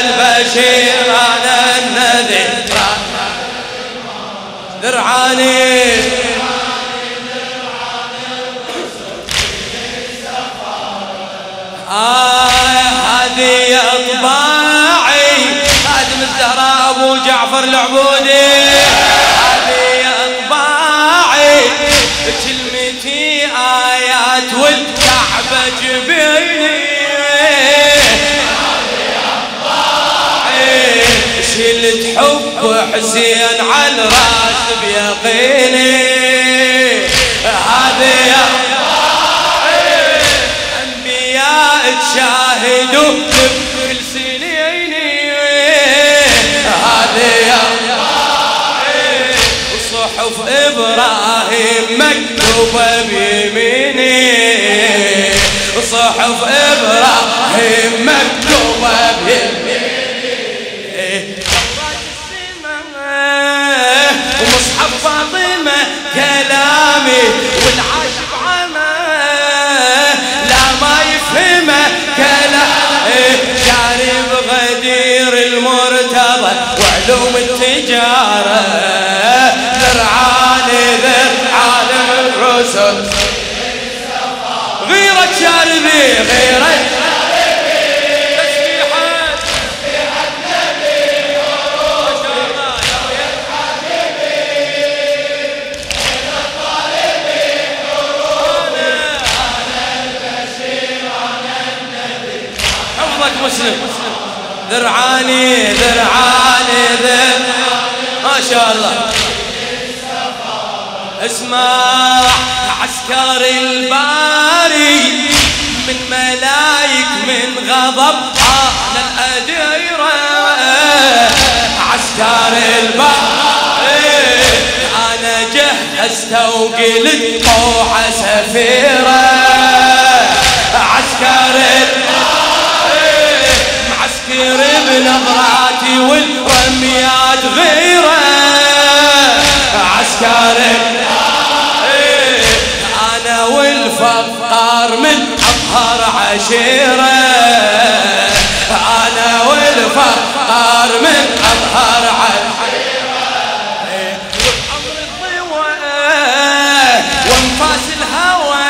البشير أنا النذير. درعاني. آه هذه أطباعي. خادم الزهراء أبو جعفر العبودي. شلت حب حسين على الراس بيقيني. هذه أنبياء تشاهدوا كل سنيني هذه صحف إبراهيم مكتوبة وعلوم التجارة ذرعاني ذرعان الرسل. غيرة شاربي غيرة مسلم. ذرعاني ذرعاني ذر ما شاء الله. اسمع عسكر الباري من ملايك من غضب على الأديرة. عسكر الباري أنا جهزت وقلت طوعة سفيرة. معسكر بنظراتي والرميات غيره. عسكر أنا والفقار من اطهر عشيره. أنا والفقار من اطهر عشيره. الضوء وانفاس الهوى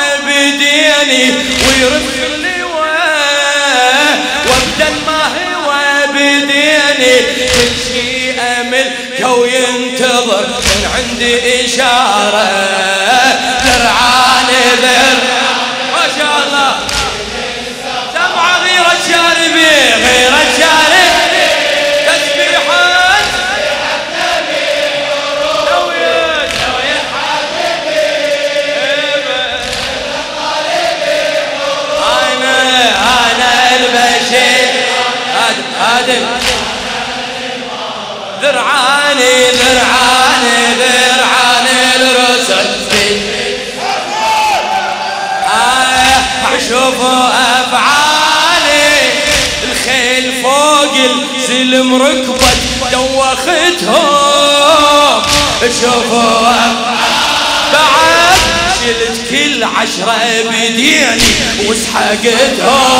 امل كو ينتظر من عندي إشارة. درعاني ذر ما شاء الله. سمع غير الشاربي غير الشاربي تسبيحات. آدم الرسل آه الخيل فوق ركبت دوختهم. شوفوا بعد شلت كل عشرة بديني وسحقتهم.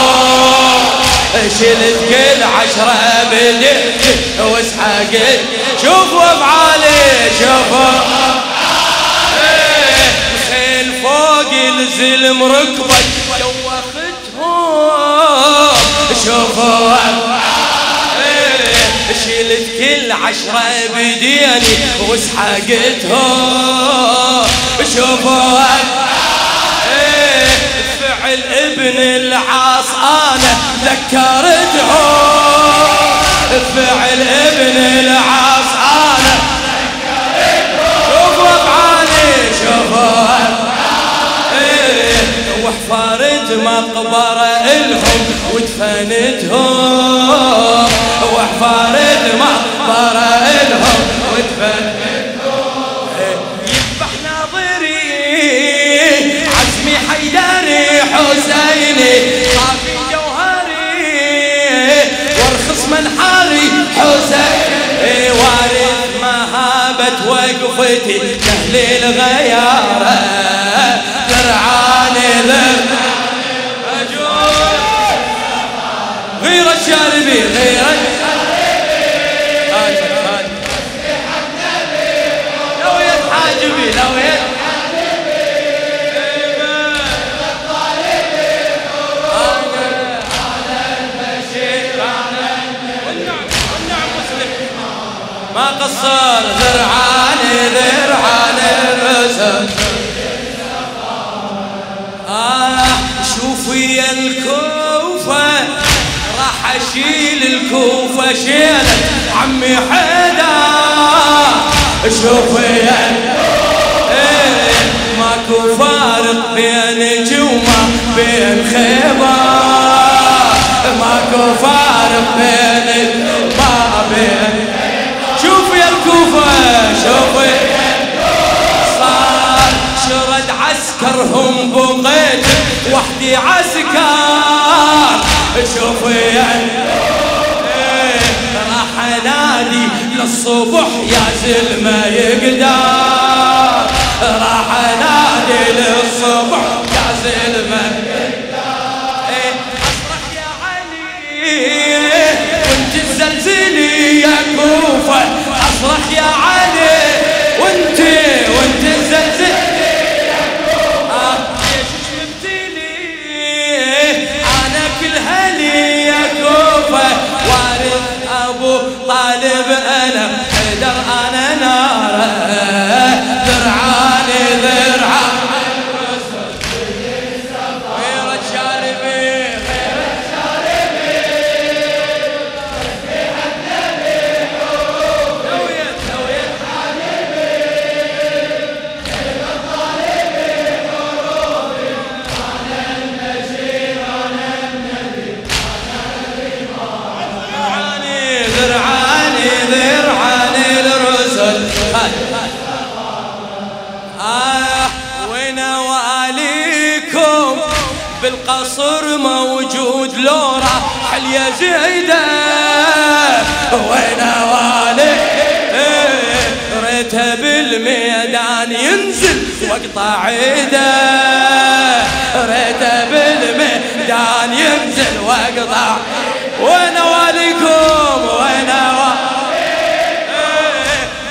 شلت كل عشرة بديني وسحقت شوفوا افعالي شوفوا. الخيل فوق الزلم ركبت دوختهم شوفوا شلت كل عشرة بديني وسحقتهم شوفوا فعل ابن العاص أنا ذكرتهم فعل ابن العاص أنا شوفوا أفعالي شوفوا وحفرت مقبرة إلهم ودفنتهم وحفرت مقبرة إلهم ودفنتهم الحسين وارث مهابة وقفتي لأهل الغيارة درعان ذنب. غير الشاربي غير الشاربي. لو يتحاجبي لو يتحاجبي قصر ذرعاني ذرعاني الرسل آه شوفي الكوفة راح أشيل الكوفة شيلت عمي حدا شوفي إيه ماكو فارق بينك وما بين خيبة ماكو فارق بينك عسكرهم بقيت وحدي عسكر شوفي إيه، راح انادي للصبح يا زلمه يقدر بالقصر موجود لورا حلية زيدة وين والي ريته بالميدان ينزل واقطع عيدة. ريته بالميدان ينزل واقطع وين واليكم وين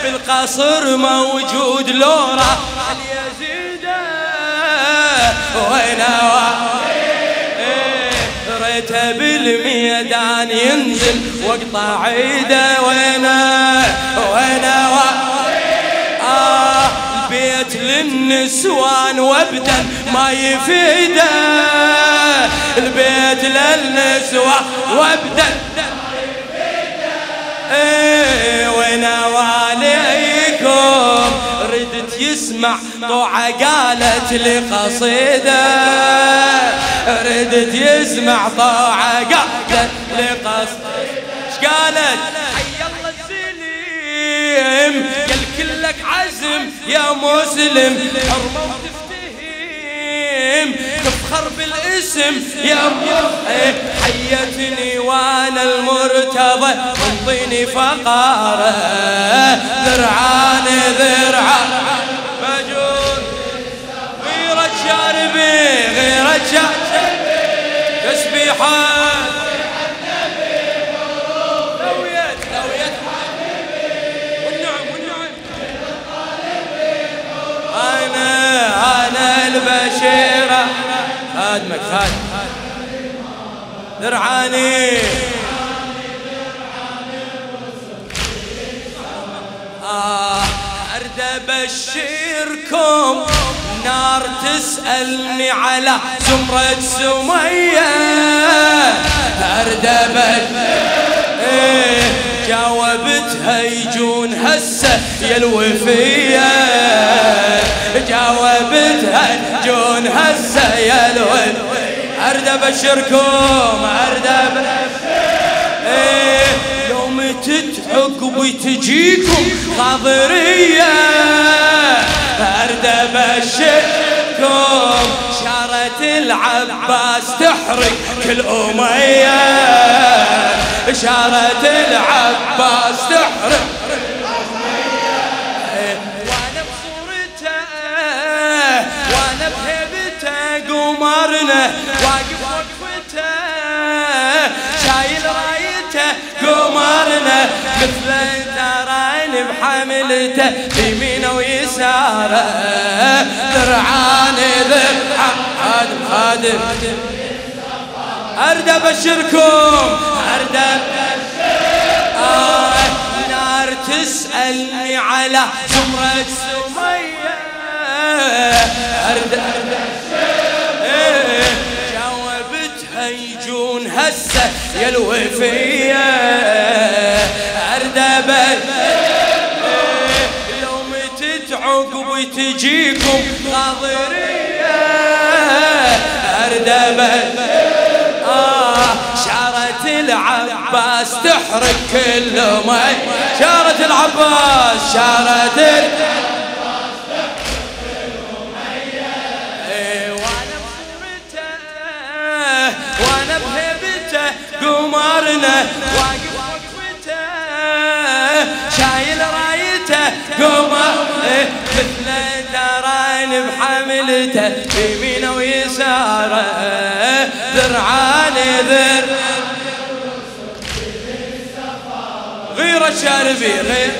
بالقصر موجود لورا حلية زيدة وين والي ريته بالميدان ينزل واقطع عيده وينه وينه آه البيت للنسوان وابدا ما يفيده. البيت للنسوان وابدا إيه وين واليكم ردت يسمع طوعة قالت لي قصيدة ردت يسمع طوعة قالت لي قصيدة قالت؟ حي الله السليم قال كلك عزم يا مسلم. حرمة وتفتهم تفخر بالاسم يا إيه، حيتني وأنا المرتضى انطيني فقارة. ذرعاني ذرعان مجون غيرة شاربي غيرة شاربي البشيره خادمك خادم درعاني أبشركم. نار تسألني على زمرة سمية. أرد إيه جاوبتها يجون هسه يا الوفية. جاوبتها يجون هسه يا الوفية. أرد أبشركم أرد إيه تتعقب تجيكم خاضرية أرد أبشركم شارة العباس تحرق كل أمية. شارة العباس تحرق. وأنا بهيبته قمرنا واقف شايل رايته قمرنا مثل تراني بحملته يمينه ويساره. درعان ذرعان خادم خادم. أرد أبشركم. أرد آه نار تسألني على زمرة سمية. أرد أرد جاوبتها يجون هسه يا الوفية. تتعقب تجيكم قاضرية أردبت آه شارة العباس تحرق كل مي شارة العباس شارة العباس وأنا بهيبته قمرنا قمر مثل دران بحملته يمينه ويساره ذرعان ذر غير الشاربي غير